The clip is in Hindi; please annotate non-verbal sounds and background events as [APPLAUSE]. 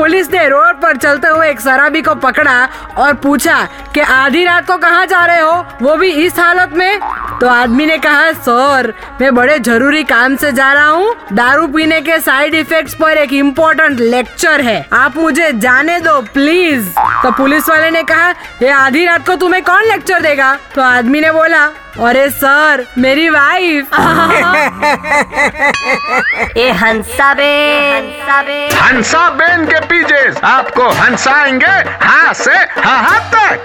पुलिस ने रोड पर चलते हुए एक शराबी को पकड़ा और पूछा कि आधी रात को कहाँ जा रहे हो? वो भी इस हालत में? तो आदमी ने कहा सर मैं बड़े ज़रूरी काम से जा रहा हूँ। दारू पीने के साइड इफेक्ट्स पर एक इम्पोर्टेंट लेक्चर है। आप मुझे जाने दो प्लीज़ तो पुलिस वाले ने कहा ये आधी रात को तुम्हें कौन लेक्चर देगा? तो आदमी ने बोला अरे सर मेरी वाइफ [LAUGHS] ए हंसा बे हंसा बे हंसा बेन के पीछे आपको हंसाएँगे हाँ से हाँ तक।